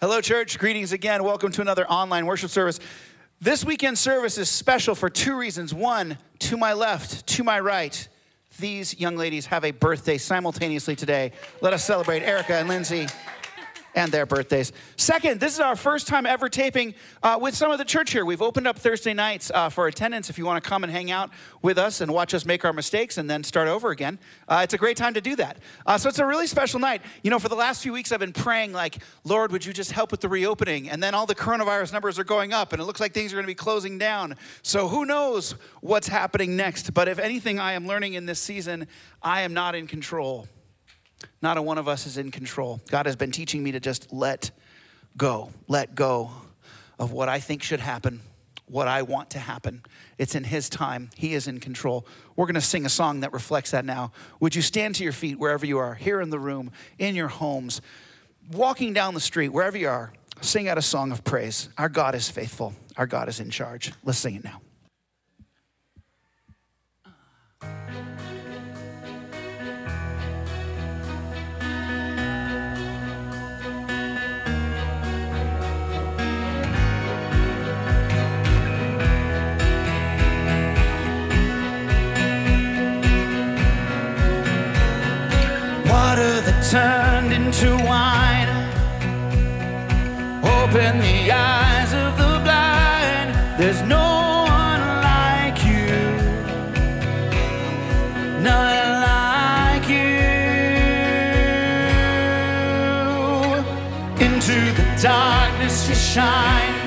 Hello, church. Greetings again. Welcome to another online worship service. This weekend service is special for two reasons. One, to my left, to my right, these young ladies have a birthday simultaneously today. Let us celebrate Erica and Lindsay and their birthdays. Second, this is our first time ever taping uh, with some of the church here. We've opened up Thursday nights uh, for attendance if you want to come and hang out with us and watch us make our mistakes and then start over again. Uh, it's a great time to do that. Uh, so it's a really special night. You know, for the last few weeks, I've been praying, like, Lord, would you just help with the reopening? And then all the coronavirus numbers are going up and it looks like things are going to be closing down. So who knows what's happening next? But if anything I am learning in this season, I am not in control. Not a one of us is in control. God has been teaching me to just let go, let go of what I think should happen, what I want to happen. It's in His time, He is in control. We're going to sing a song that reflects that now. Would you stand to your feet wherever you are, here in the room, in your homes, walking down the street, wherever you are? Sing out a song of praise. Our God is faithful, our God is in charge. Let's sing it now. Turned into wine. Open the eyes of the blind. There's no one like you. None like you. Into the darkness you shine.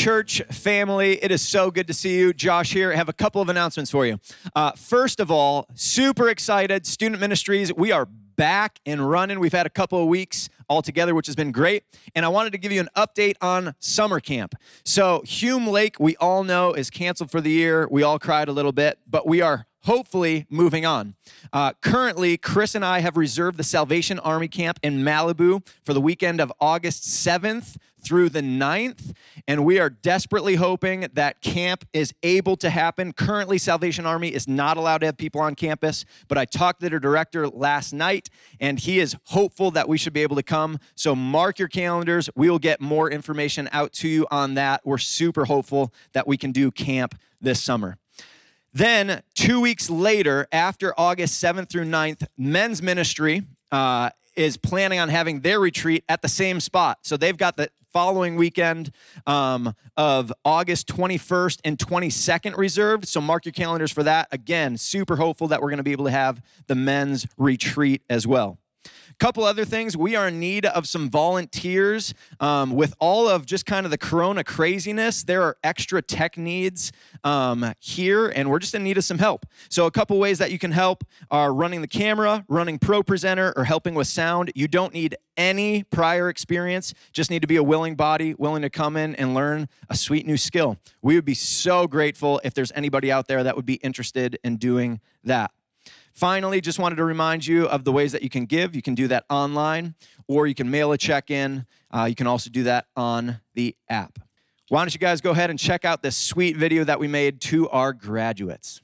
Church family. It is so good to see you. Josh here. I have a couple of announcements for you. Uh, first of all, super excited. Student Ministries, we are back and running. We've had a couple of weeks all together, which has been great. And I wanted to give you an update on summer camp. So, Hume Lake, we all know, is canceled for the year. We all cried a little bit, but we are hopefully moving on. Uh, currently, Chris and I have reserved the Salvation Army camp in Malibu for the weekend of August 7th through the 9th, and we are desperately hoping that camp is able to happen. Currently, Salvation Army is not allowed to have people on campus, but I talked to their director last night, and he is hopeful that we should be able to come. So mark your calendars. We will get more information out to you on that. We're super hopeful that we can do camp this summer. Then, two weeks later, after August 7th through 9th, men's ministry uh, is planning on having their retreat at the same spot. So they've got the following weekend um, of August 21st and 22nd reserved. So mark your calendars for that. Again, super hopeful that we're going to be able to have the men's retreat as well. Couple other things. We are in need of some volunteers. Um, with all of just kind of the corona craziness, there are extra tech needs um, here, and we're just in need of some help. So, a couple ways that you can help are running the camera, running Pro Presenter, or helping with sound. You don't need any prior experience, just need to be a willing body, willing to come in and learn a sweet new skill. We would be so grateful if there's anybody out there that would be interested in doing that. Finally, just wanted to remind you of the ways that you can give. You can do that online, or you can mail a check in. Uh, you can also do that on the app. Why don't you guys go ahead and check out this sweet video that we made to our graduates?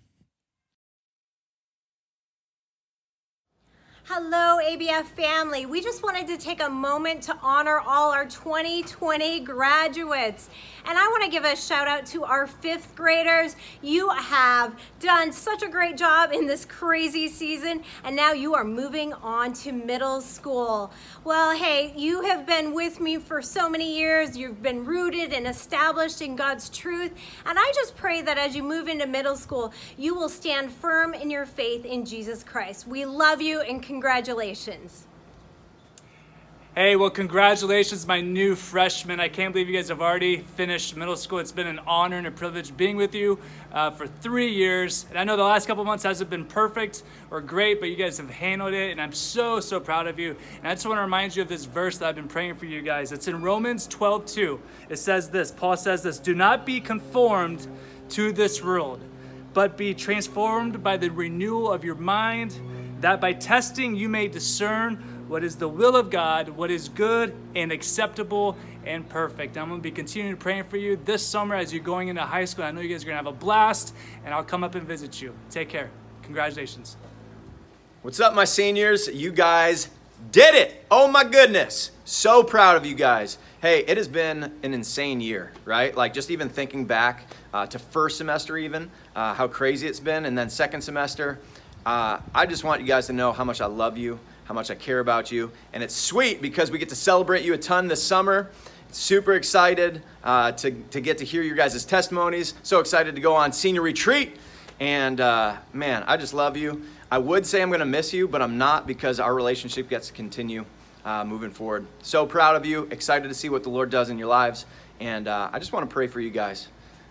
Hello, ABF family. We just wanted to take a moment to honor all our 2020 graduates. And I want to give a shout out to our fifth graders. You have done such a great job in this crazy season, and now you are moving on to middle school. Well, hey, you have been with me for so many years. You've been rooted and established in God's truth. And I just pray that as you move into middle school, you will stand firm in your faith in Jesus Christ. We love you and congratulations. Hey, well, congratulations, my new freshmen. I can't believe you guys have already finished middle school. It's been an honor and a privilege being with you uh, for three years. And I know the last couple months hasn't been perfect or great, but you guys have handled it, and I'm so, so proud of you. And I just want to remind you of this verse that I've been praying for you guys. It's in Romans 12 2. It says this Paul says this Do not be conformed to this world, but be transformed by the renewal of your mind, that by testing you may discern what is the will of God, what is good and acceptable and perfect. I'm going to be continuing praying for you this summer as you're going into high school. I know you guys are going to have a blast, and I'll come up and visit you. Take care. Congratulations. What's up, my seniors? You guys did it! Oh my goodness! So proud of you guys. Hey, it has been an insane year, right? Like just even thinking back uh, to first semester, even uh, how crazy it's been, and then second semester. Uh, I just want you guys to know how much I love you, how much I care about you, and it's sweet because we get to celebrate you a ton this summer. Super excited uh, to, to get to hear your guys' testimonies. So excited to go on senior retreat. And uh, man, I just love you. I would say I'm going to miss you, but I'm not because our relationship gets to continue uh, moving forward. So proud of you. Excited to see what the Lord does in your lives. And uh, I just want to pray for you guys.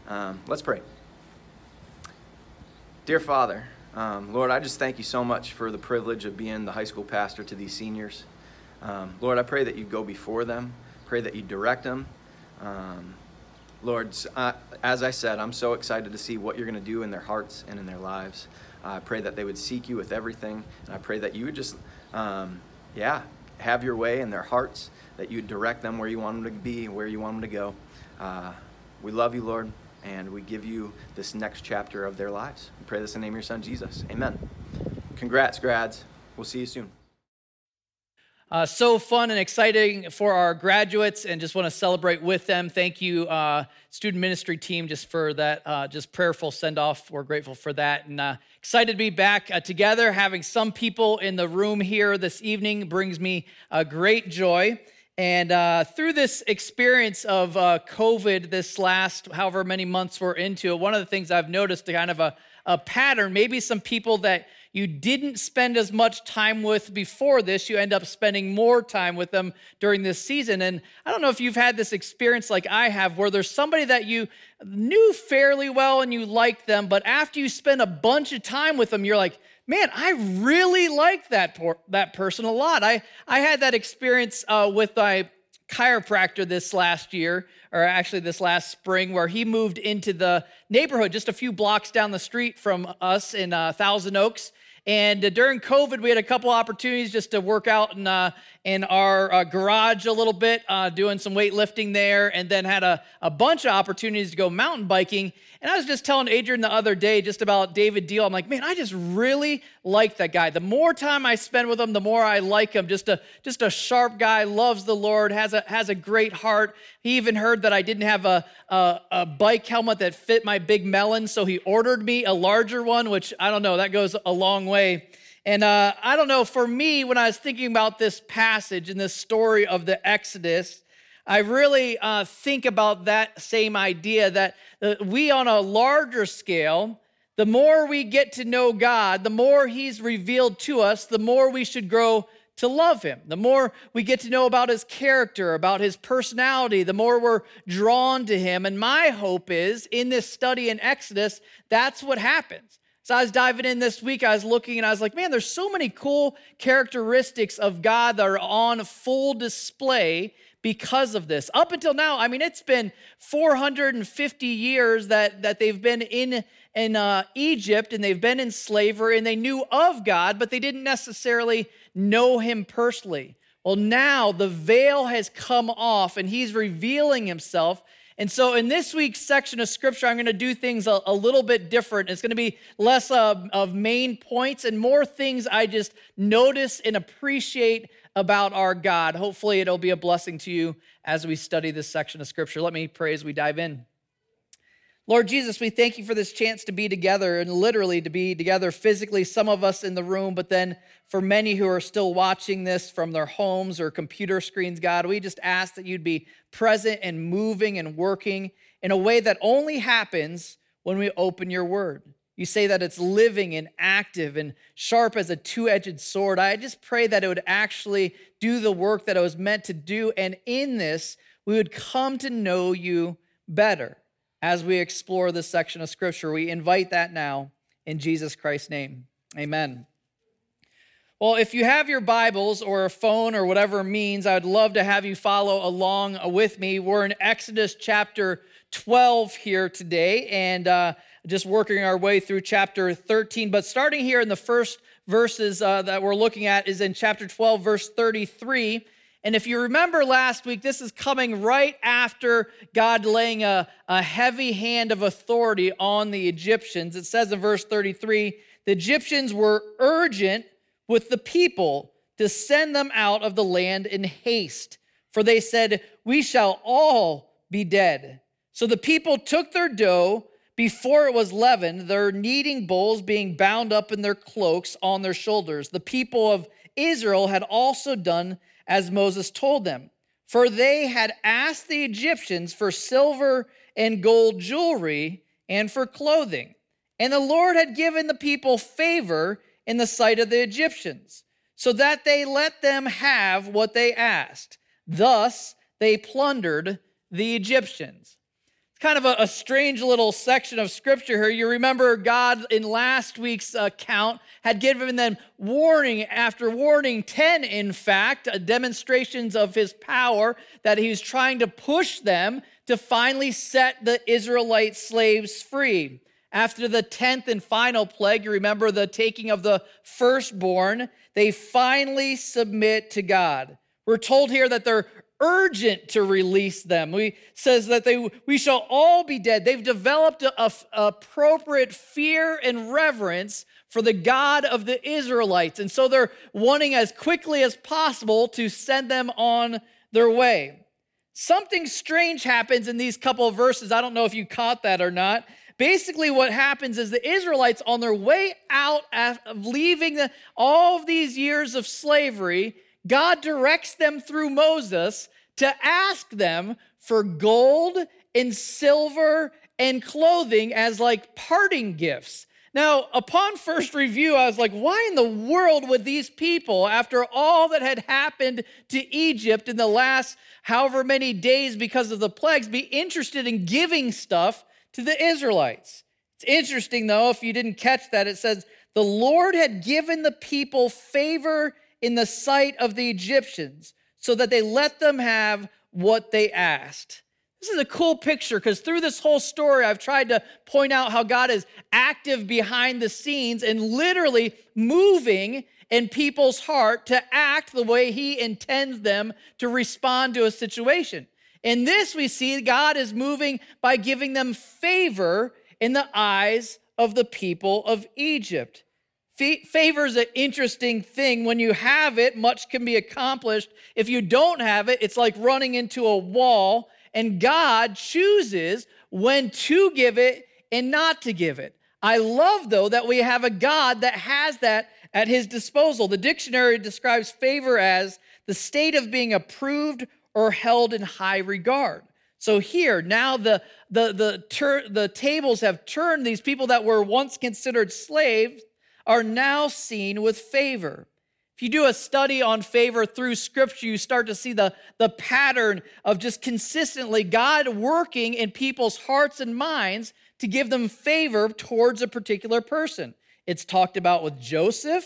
Um, let's pray. Dear Father, um, Lord, I just thank you so much for the privilege of being the high school pastor to these seniors. Um, Lord, I pray that you go before them, pray that you direct them. Um, Lord, uh, as I said, I'm so excited to see what you're going to do in their hearts and in their lives. Uh, I pray that they would seek you with everything, and I pray that you would just, um, yeah, have your way in their hearts, that you direct them where you want them to be, where you want them to go. Uh, we love you, Lord, and we give you this next chapter of their lives. We pray this in the name of your Son, Jesus. Amen. Congrats, grads. We'll see you soon. Uh, so fun and exciting for our graduates, and just want to celebrate with them. Thank you, uh, student ministry team, just for that uh, just prayerful send off. We're grateful for that, and uh, excited to be back uh, together. Having some people in the room here this evening brings me a great joy. And uh, through this experience of uh, COVID, this last however many months we're into it, one of the things I've noticed, kind of a, a pattern, maybe some people that you didn't spend as much time with before this, you end up spending more time with them during this season. And I don't know if you've had this experience like I have, where there's somebody that you knew fairly well and you liked them, but after you spend a bunch of time with them, you're like, man, I really like that por- that person a lot. I I had that experience uh, with my chiropractor this last year, or actually this last spring, where he moved into the neighborhood just a few blocks down the street from us in uh, Thousand Oaks. And uh, during COVID, we had a couple opportunities just to work out in, uh, in our uh, garage a little bit, uh, doing some weightlifting there, and then had a, a bunch of opportunities to go mountain biking. And I was just telling Adrian the other day just about David Deal. I'm like, man, I just really like that guy. The more time I spend with him, the more I like him. Just a just a sharp guy, loves the Lord, has a has a great heart. He even heard that I didn't have a, a, a bike helmet that fit my big melon, so he ordered me a larger one, which I don't know, that goes a long way. And uh, I don't know, for me, when I was thinking about this passage and this story of the Exodus, I really uh, think about that same idea that uh, we, on a larger scale, the more we get to know God, the more He's revealed to us, the more we should grow to love Him. The more we get to know about His character, about His personality, the more we're drawn to Him. And my hope is in this study in Exodus, that's what happens. So I was diving in this week, I was looking and I was like, man, there's so many cool characteristics of God that are on full display because of this. Up until now, I mean, it's been 450 years that, that they've been in, in uh, Egypt and they've been in slavery and they knew of God, but they didn't necessarily know him personally. Well, now the veil has come off and he's revealing himself. And so, in this week's section of scripture, I'm going to do things a, a little bit different. It's going to be less of, of main points and more things I just notice and appreciate about our God. Hopefully, it'll be a blessing to you as we study this section of scripture. Let me pray as we dive in. Lord Jesus, we thank you for this chance to be together and literally to be together physically, some of us in the room, but then for many who are still watching this from their homes or computer screens, God, we just ask that you'd be present and moving and working in a way that only happens when we open your word. You say that it's living and active and sharp as a two edged sword. I just pray that it would actually do the work that it was meant to do. And in this, we would come to know you better as we explore this section of scripture. We invite that now in Jesus Christ's name. Amen. Well, if you have your Bibles or a phone or whatever means, I would love to have you follow along with me. We're in Exodus chapter 12 here today. And, uh, just working our way through chapter 13. But starting here in the first verses uh, that we're looking at is in chapter 12, verse 33. And if you remember last week, this is coming right after God laying a, a heavy hand of authority on the Egyptians. It says in verse 33 the Egyptians were urgent with the people to send them out of the land in haste, for they said, We shall all be dead. So the people took their dough before it was leavened, their kneading bowls being bound up in their cloaks on their shoulders. The people of Israel had also done as Moses told them, for they had asked the Egyptians for silver and gold jewelry and for clothing. And the Lord had given the people favor in the sight of the Egyptians, so that they let them have what they asked. Thus they plundered the Egyptians kind of a, a, strange little section of scripture here. You remember God in last week's account had given them warning after warning, 10 in fact, demonstrations of his power that he was trying to push them to finally set the Israelite slaves free. After the 10th and final plague, you remember the taking of the firstborn, they finally submit to God. We're told here that they're urgent to release them. We says that they we shall all be dead. They've developed a, appropriate fear and reverence for the God of the Israelites. And so they're wanting as quickly as possible to send them on their way. Something strange happens in these couple of verses. I don't know if you caught that or not. Basically, what happens is the Israelites, on their way out of leaving the, all of these years of slavery, God directs them through Moses to ask them for gold and silver and clothing as like parting gifts. Now, upon first review, I was like, why in the world would these people, after all that had happened to Egypt in the last however many days because of the plagues, be interested in giving stuff to the Israelites? It's interesting, though, if you didn't catch that, it says the Lord had given the people favor in the sight of the Egyptians so that they let them have what they asked. This is a cool picture because through this whole story, I've tried to point out how God is active behind the scenes and literally moving in people's heart to act the way He intends them to respond to a situation. In this, we see God is moving by giving them favor in the eyes of the people of Egypt. Favor is an interesting thing. When you have it, much can be accomplished. If you don't have it, it's like running into a wall, and God chooses when to give it and not to give it. I love, though, that we have a God that has that at his disposal. The dictionary describes favor as the state of being approved or held in high regard. So here, now the, the, the, tur- the tables have turned. These people that were once considered slaves are now seen with favor. If you do a study on favor through scripture, you start to see the, the pattern of just consistently God working in people's hearts and minds to give them favor towards a particular person. It's talked about with Joseph,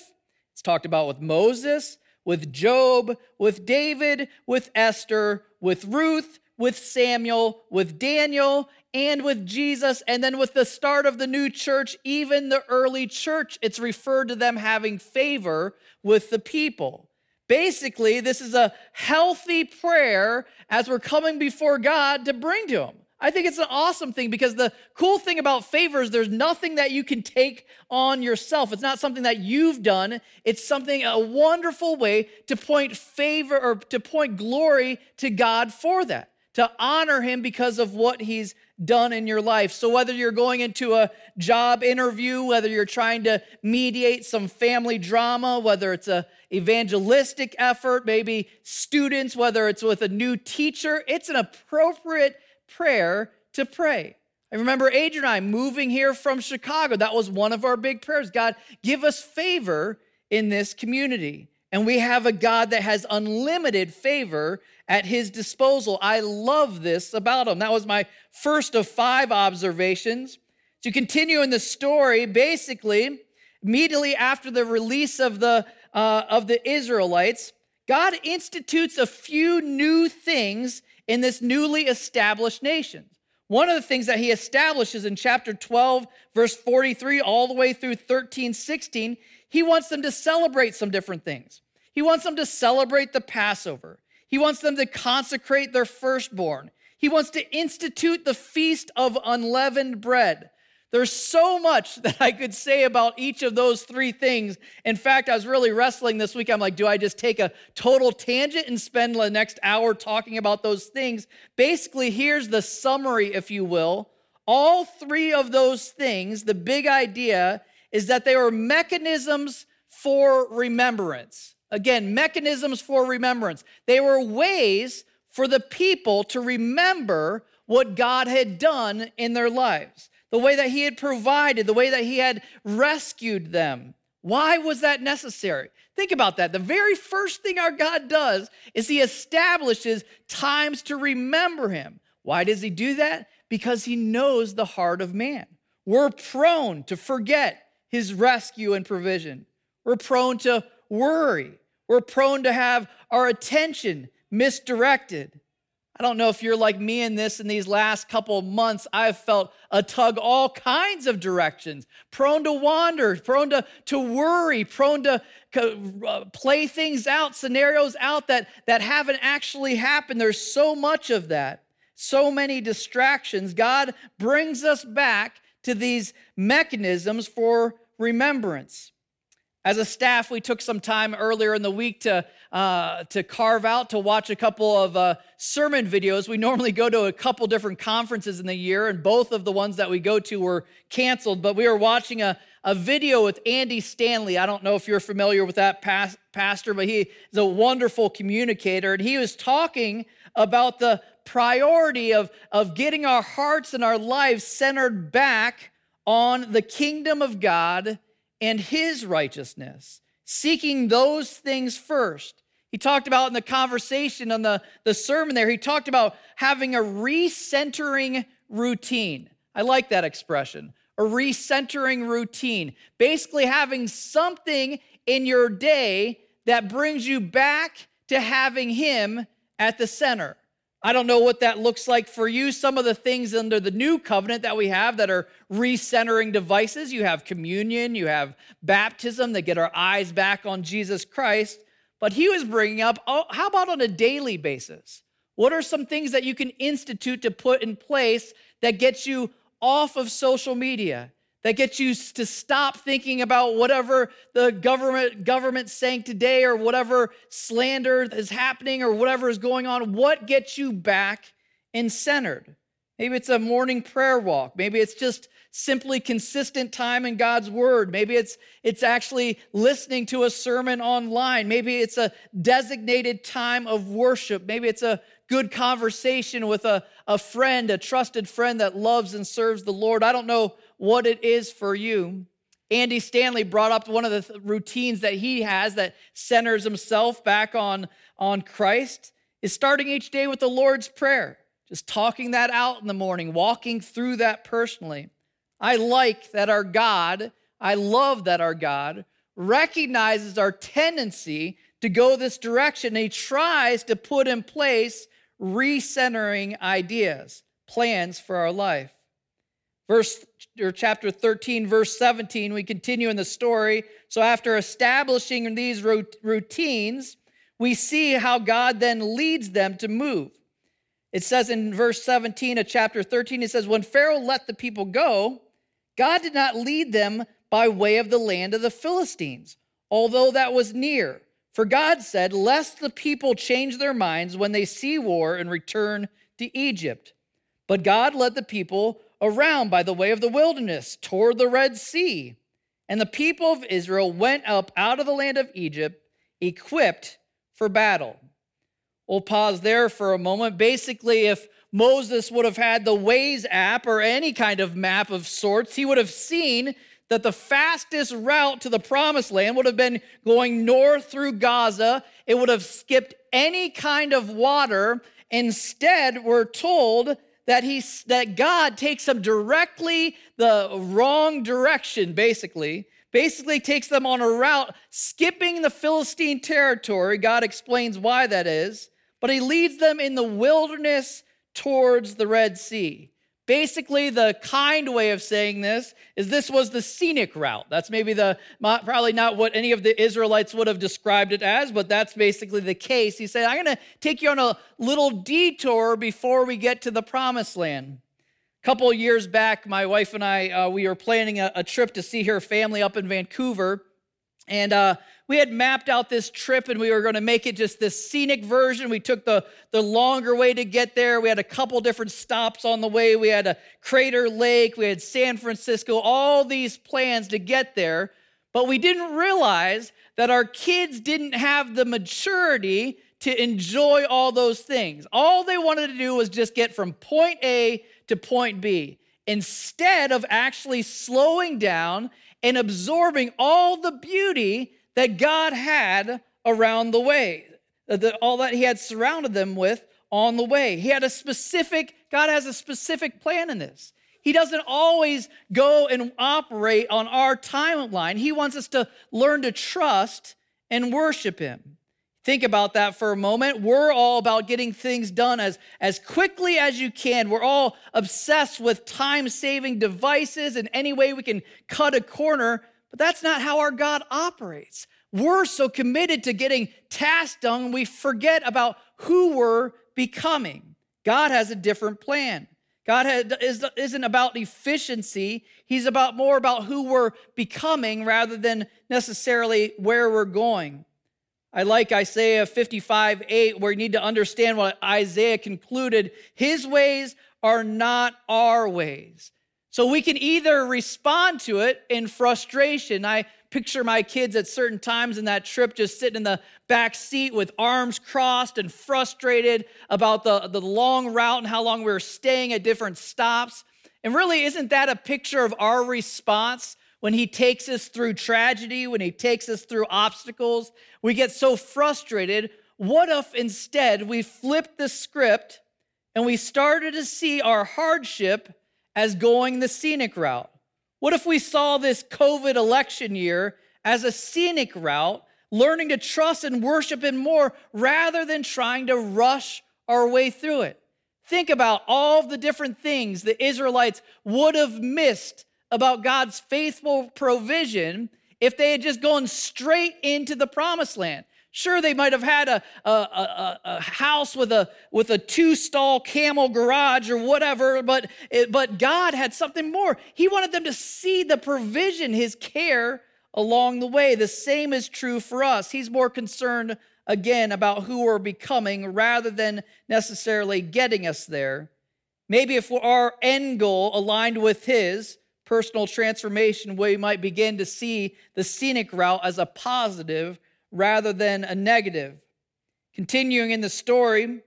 it's talked about with Moses, with Job, with David, with Esther, with Ruth, with Samuel, with Daniel, and with Jesus. And then with the start of the new church, even the early church, it's referred to them having favor with the people. Basically, this is a healthy prayer as we're coming before God to bring to Him. I think it's an awesome thing because the cool thing about favor is there's nothing that you can take on yourself. It's not something that you've done. It's something, a wonderful way to point favor or to point glory to God for that, to honor Him because of what He's done in your life. So, whether you're going into a job interview, whether you're trying to mediate some family drama, whether it's a evangelistic effort, maybe students, whether it's with a new teacher, it's an appropriate prayer to pray. I remember Adrian and I moving here from Chicago. That was one of our big prayers. God, give us favor in this community. And we have a God that has unlimited favor at his disposal. I love this about him. That was my first of five observations. To continue in the story, basically, immediately after the release of the, uh, of the Israelites, God institutes a few new things in this newly established nation. One of the things that he establishes in chapter 12, verse 43, all the way through 13, 16, he wants them to celebrate some different things. He wants them to celebrate the Passover. He wants them to consecrate their firstborn. He wants to institute the feast of unleavened bread. There's so much that I could say about each of those three things. In fact, I was really wrestling this week. I'm like, do I just take a total tangent and spend the next hour talking about those things? Basically, here's the summary, if you will. All three of those things, the big idea is that they were mechanisms for remembrance. Again, mechanisms for remembrance. They were ways for the people to remember what God had done in their lives the way that he had provided, the way that he had rescued them. Why was that necessary? Think about that. The very first thing our God does is he establishes times to remember him. Why does he do that? Because he knows the heart of man. We're prone to forget his rescue and provision. We're prone to worry. We're prone to have our attention misdirected. I don't know if you're like me in this in these last couple months. I've felt a tug all kinds of directions, prone to wander, prone to, to worry, prone to uh, play things out, scenarios out that, that haven't actually happened. There's so much of that, so many distractions. God brings us back to these mechanisms for remembrance. As a staff, we took some time earlier in the week to, uh, to carve out to watch a couple of uh, sermon videos. We normally go to a couple different conferences in the year, and both of the ones that we go to were canceled. But we were watching a, a video with Andy Stanley. I don't know if you're familiar with that past, pastor, but he is a wonderful communicator. And he was talking about the priority of, of getting our hearts and our lives centered back on the kingdom of God and his righteousness, seeking those things first. He talked about in the conversation on the, the sermon there, he talked about having a recentering routine. I like that expression. a recentering routine. Basically, having something in your day that brings you back to having Him at the center. I don't know what that looks like for you. Some of the things under the new covenant that we have that are recentering devices you have communion, you have baptism that get our eyes back on Jesus Christ. But he was bringing up oh, how about on a daily basis? What are some things that you can institute to put in place that gets you off of social media? That gets you to stop thinking about whatever the government government's saying today or whatever slander is happening or whatever is going on. What gets you back and centered? Maybe it's a morning prayer walk. Maybe it's just simply consistent time in God's word. Maybe it's it's actually listening to a sermon online. Maybe it's a designated time of worship. Maybe it's a good conversation with a, a friend a trusted friend that loves and serves the Lord. I don't know what it is for you. Andy Stanley brought up one of the th- routines that he has that centers himself back on, on Christ is starting each day with the Lord's Prayer, just talking that out in the morning, walking through that personally. I like that our God, I love that our God recognizes our tendency to go this direction. And he tries to put in place recentering ideas, plans for our life. Verse or chapter 13, verse 17, we continue in the story. So after establishing these routines, we see how God then leads them to move. It says in verse 17 of chapter 13, it says, When Pharaoh let the people go, God did not lead them by way of the land of the Philistines, although that was near. For God said, Lest the people change their minds when they see war and return to Egypt. But God led the people around by the way of the wilderness toward the Red Sea. And the people of Israel went up out of the land of Egypt equipped for battle. We'll pause there for a moment. Basically, if Moses would have had the Waze app or any kind of map of sorts, he would have seen that the fastest route to the promised land would have been going north through Gaza. It would have skipped any kind of water. Instead, we're told that he that God takes them directly the wrong direction basically. Basically takes them on a route skipping the Philistine territory. God explains why that is but he leads them in the wilderness towards the Red Sea Basically, the kind way of saying this is this was the scenic route. That's maybe the probably not what any of the Israelites would have described it as, but that's basically the case. He said, I'm going to take you on a little detour before we get to the promised land. A couple years back, my wife and I, uh, we were planning a, a, trip to see her family up in Vancouver. And uh, we had mapped out this trip and we were going to make it just this scenic version. We took the, the longer way to get there. We had a couple different stops on the way. We had a Crater Lake, we had San Francisco, all these plans to get there. But we didn't realize that our kids didn't have the maturity to enjoy all those things. All they wanted to do was just get from point A to point B instead of actually slowing down and absorbing all the beauty that God had around the way, uh, the, all that He had surrounded them with on the way. He had a specific, God has a specific plan in this. He doesn't always go and operate on our timeline. He wants us to learn to trust and worship Him. Think about that for a moment. We're all about getting things done as, as quickly as you can. We're all obsessed with time saving devices and any way we can cut a corner. But that's not how our God operates. We're so committed to getting tasks done, we forget about who we're becoming. God has a different plan. God has, isn't about efficiency. He's about more about who we're becoming rather than necessarily where we're going. I like Isaiah 55 8, where you need to understand what Isaiah concluded. His ways are not our ways. So we can either respond to it in frustration. I picture my kids at certain times in that trip just sitting in the back seat with arms crossed and frustrated about the, the long route and how long we were staying at different stops. And really, isn't that a picture of our response when He takes us through tragedy, when He takes us through obstacles? We get so frustrated. What if instead we flipped the script and we started to see our hardship as going the scenic route. What if we saw this COVID election year as a scenic route, learning to trust and worship Him more rather than trying to rush our way through it? Think about all the different things the Israelites would have missed about God's faithful provision if they had just gone straight into the promised land. Sure, they might have had a, a, a, a house with a, with a two stall camel garage or whatever, but, it, but God had something more. He wanted them to see the provision, His care along the way. The same is true for us. He's more concerned, again, about who we're becoming rather than necessarily getting us there. Maybe if our end goal aligned with His, personal transformation, we might begin to see the scenic route as a positive rather than a negative. Continuing in the story,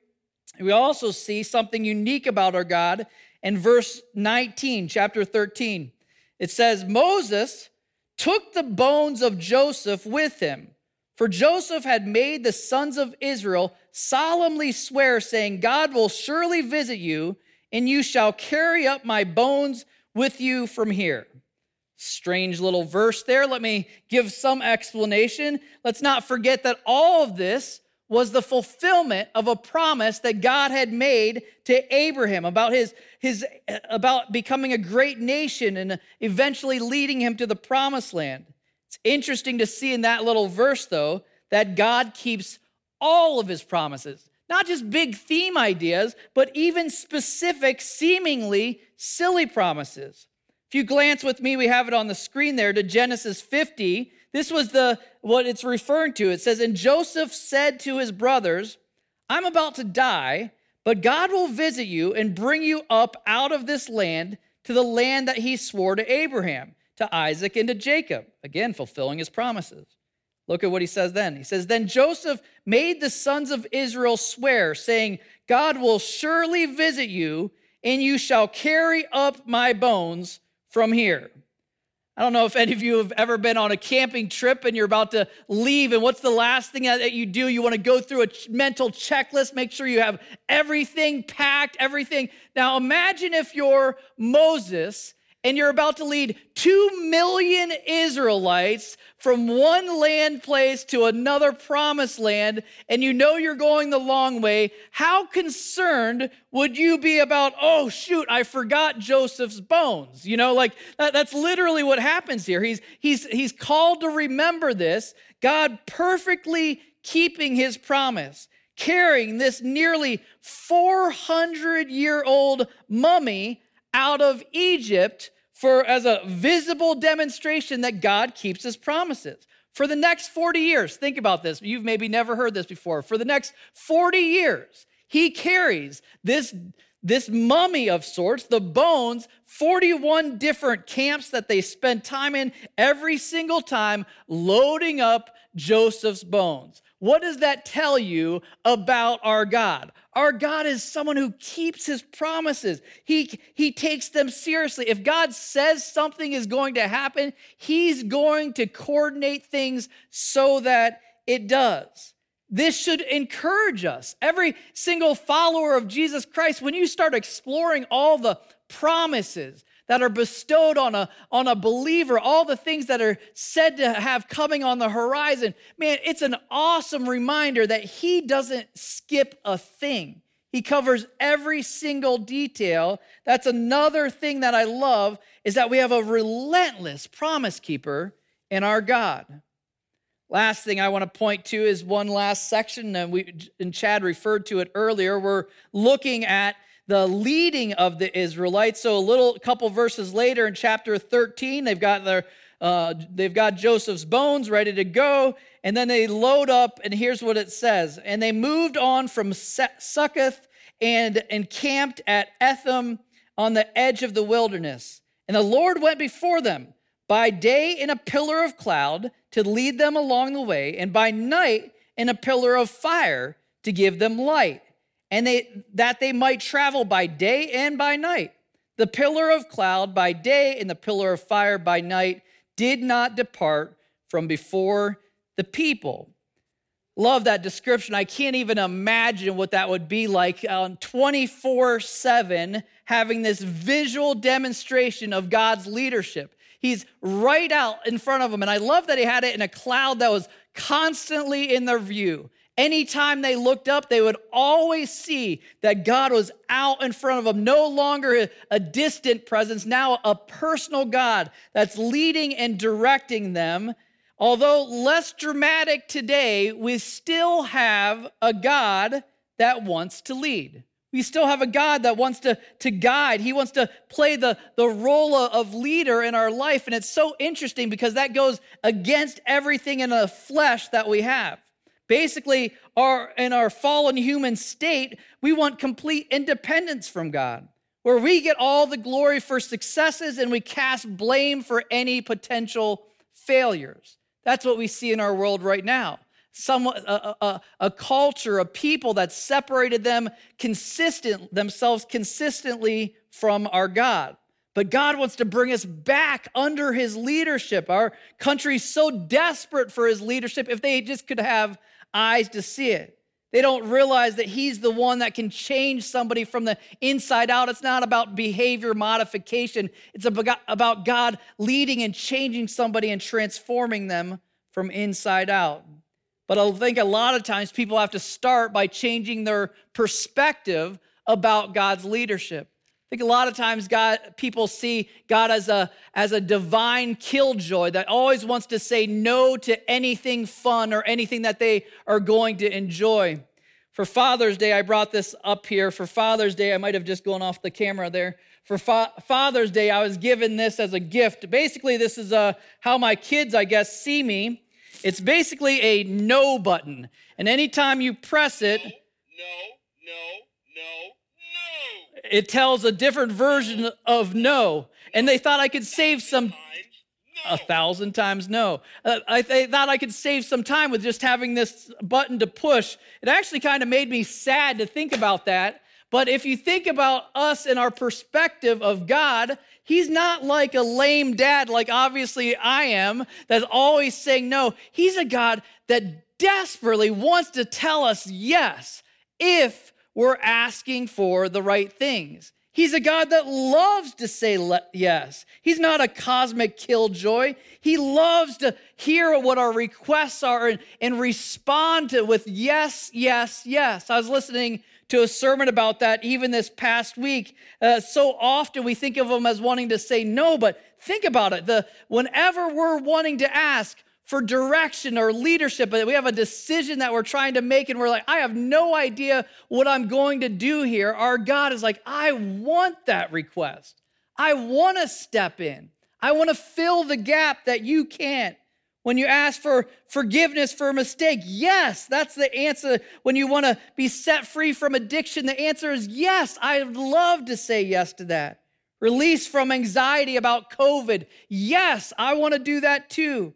we also see something unique about our God in verse 19, chapter 13. It says, Moses took the bones of Joseph with him, for Joseph had made the sons of Israel solemnly swear, saying, God will surely visit you, and you shall carry up my bones with you from here. Strange little verse there. Let me give some explanation. Let's not forget that all of this was the fulfillment of a promise that God had made to Abraham about his, his about becoming a great nation and eventually leading him to the promised land. It's interesting to see in that little verse though that God keeps all of his promises. Not just big theme ideas, but even specific seemingly silly promises. If you glance with me, we have it on the screen there to Genesis 50. This was the what it's referring to. It says, And Joseph said to his brothers, I'm about to die, but God will visit you and bring you up out of this land to the land that he swore to Abraham, to Isaac, and to Jacob. Again, fulfilling his promises. Look at what he says then. He says, Then Joseph made the sons of Israel swear, saying, God will surely visit you and you shall carry up my bones from here. I don't know if any of you have ever been on a camping trip and you're about to leave, and what's the last thing that you do? You want to go through a mental checklist, make sure you have everything packed, everything. Now, imagine if you're Moses and you're about to lead 2 million Israelites from one land place to another promised land, and you know you're going the long way, how concerned would you be about, oh, shoot, I forgot Joseph's bones? You know, like that, that's literally what happens here. He's, he's, he's called to remember this, God perfectly keeping his promise carrying this nearly 400 year old mummy out of Egypt for as a visible demonstration that God keeps his promises. For the next 40 years, think about this. You've maybe never heard this before. For the next 40 years, he carries this this mummy of sorts, the bones, 41 different camps that they spend time in every single time, loading up Joseph's bones. What does that tell you about our God? Our God is someone who keeps his promises. He, he takes them seriously. If God says something is going to happen, he's going to coordinate things so that it does. This should encourage us. Every single follower of Jesus Christ, when you start exploring all the promises, that are bestowed on a, on a believer, all the things that are said to have coming on the horizon. Man, it's an awesome reminder that he doesn't skip a thing. He covers every single detail. That's another thing that I love is that we have a relentless promise keeper in our God. Last thing I want to point to is one last section, and we and Chad referred to it earlier. We're looking at the leading of the Israelites. So a little couple verses later in chapter 13, they've got their uh, they've got Joseph's bones ready to go, and then they load up, and here's what it says. And they moved on from Succoth and encamped at Etham on the edge of the wilderness. And the Lord went before them by day in a pillar of cloud to lead them along the way, and by night in a pillar of fire to give them light and they, that they might travel by day and by night. The pillar of cloud by day and the pillar of fire by night did not depart from before the people. Love that description. I can't even imagine what that would be like 24 7, having this visual demonstration of God's leadership. He's right out in front of them. And I love that he had it in a cloud that was constantly in their view. Anytime they looked up, they would always see that God was out in front of them, no longer a distant presence, now a personal God that's leading and directing them. Although less dramatic today, we still have a God that wants to lead. We still have a God that wants to, to guide. He wants to play the, the role of leader in our life. And it's so interesting because that goes against everything in the flesh that we have. Basically, our, in our fallen human state, we want complete independence from God, where we get all the glory for successes and we cast blame for any potential failures. That's what we see in our world right now. Some, a, a, a culture, a people that separated them consistent, themselves consistently from our God. But God wants to bring us back under his leadership. Our country's so desperate for his leadership. If they just could have eyes to see it. They don't realize that he's the one that can change somebody from the inside out. It's not about behavior modification, it's about God leading and changing somebody and transforming them from inside out. But I think a lot of times people have to start by changing their perspective about God's leadership think a lot of times God people see God as a as a divine killjoy that always wants to say no to anything fun or anything that they are going to enjoy. For Father's Day, I brought this up here. For Father's Day, I might have just gone off the camera there. For Fa- Father's Day, I was given this as a gift. Basically, this is uh, how my kids, I guess, see me. It's basically a no button. And anytime you press it, no, no, no, it tells a different version of no. And they thought I could save some a thousand times no. Uh, I th- thought I could save some time with just having this button to push. It actually kind of made me sad to think about that. But if you think about us and our perspective of God, He's not like a lame dad, like obviously I am, that's always saying no. He's a God that desperately wants to tell us yes if we're asking for the right things. He's a God that loves to say yes. He's not a cosmic killjoy. He loves to hear what our requests are and, and respond to with yes, yes, yes. I was listening to a sermon about that even this past week. Uh, so often we think of him as wanting to say no, but think about it. The whenever we're wanting to ask, for direction or leadership, but we have a decision that we're trying to make, and we're like, I have no idea what I'm going to do here. Our God is like, I want that request. I want to step in. I want to fill the gap that you can't. When you ask for forgiveness for a mistake, yes, that's the answer. When you want to be set free from addiction, the answer is yes. I'd love to say yes to that. Release from anxiety about COVID, yes, I want to do that too.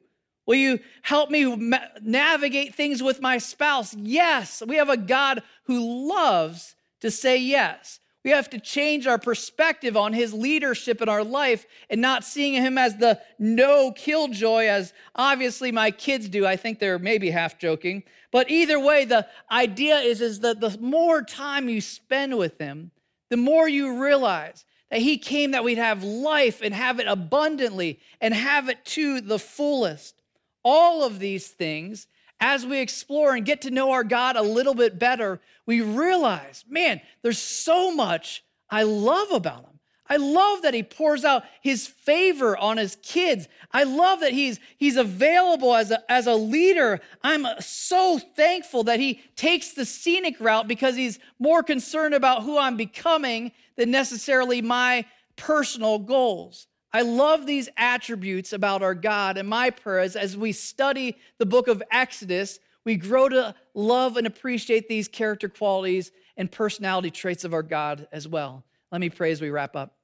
Will you help me ma- navigate things with my spouse? Yes. We have a God who loves to say yes. We have to change our perspective on his leadership in our life and not seeing him as the no killjoy, as obviously my kids do. I think they're maybe half joking. But either way, the idea is, is that the more time you spend with him, the more you realize that he came that we'd have life and have it abundantly and have it to the fullest all of these things, as we explore and get to know our God a little bit better, we realize, man, there's so much I love about him. I love that he pours out his favor on his kids. I love that he's, he's available as a, as a leader. I'm so thankful that he takes the scenic route because he's more concerned about who I'm becoming than necessarily my personal goals. I love these attributes about our God, and my prayer is as we study the book of Exodus, we grow to love and appreciate these character qualities and personality traits of our God as well. Let me pray as we wrap up.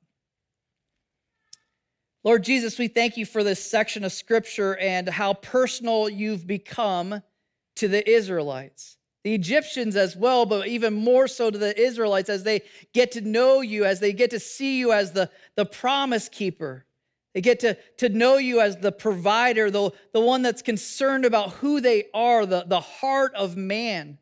Lord Jesus, we thank you for this section of scripture and how personal you've become to the Israelites, the Egyptians as well, but even more so to the Israelites as they get to know you, as they get to see you as the, the promise keeper, They get to, to know you as the provider, the, the one that's concerned about who they are, the, the heart of man.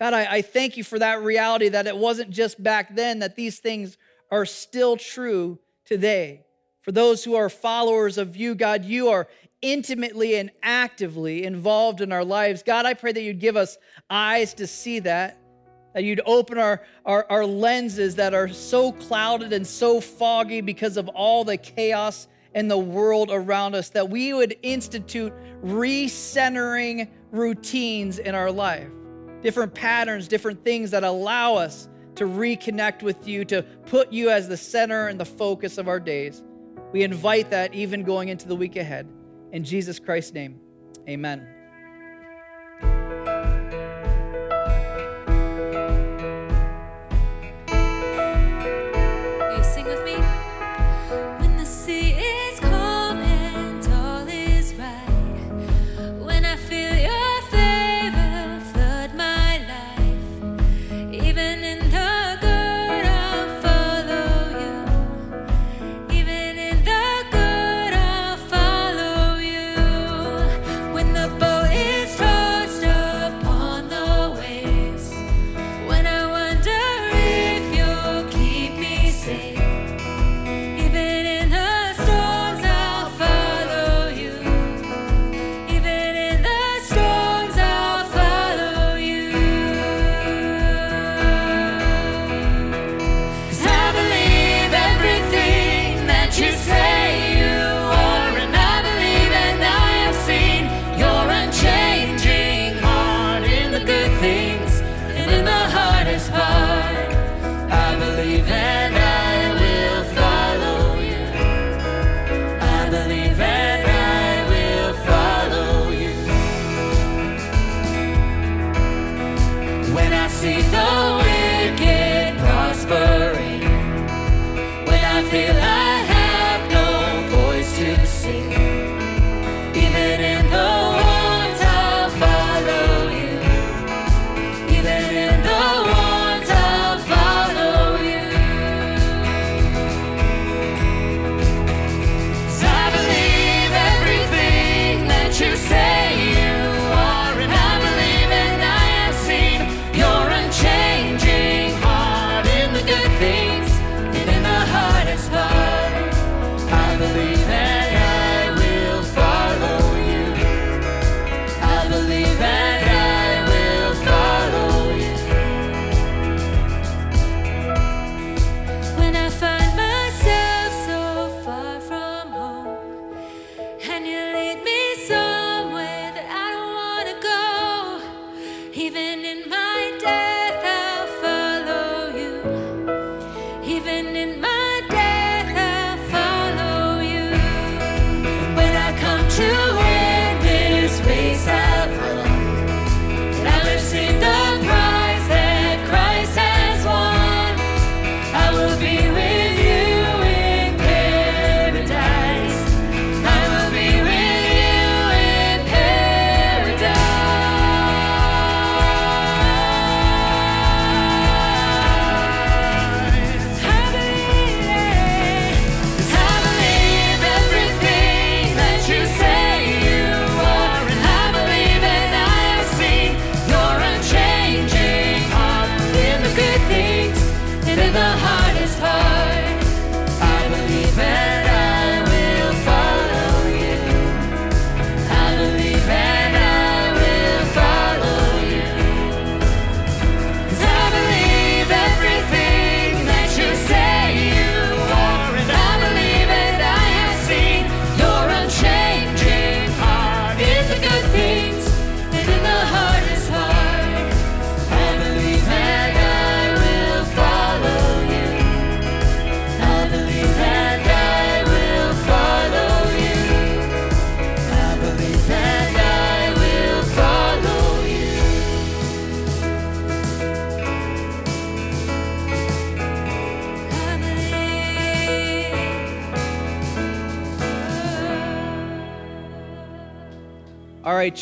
God, I, I thank you for that reality that it wasn't just back then, that these things are still true today. For those who are followers of you, God, you are intimately and actively involved in our lives. God, I pray that you'd give us eyes to see that, that you'd open our, our, our lenses that are so clouded and so foggy because of all the chaos in the world around us, that we would institute recentering routines in our life, different patterns, different things that allow us to reconnect with you, to put you as the center and the focus of our days. We invite that even going into the week ahead. In Jesus Christ's name, amen.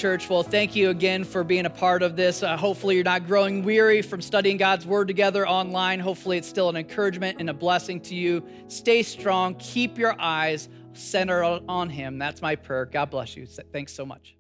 Church. Well, thank you again for being a part of this. Uh, hopefully, you're not growing weary from studying God's Word together online. Hopefully, it's still an encouragement and a blessing to you. Stay strong. Keep your eyes centered on Him. That's my prayer. God bless you. Thanks so much.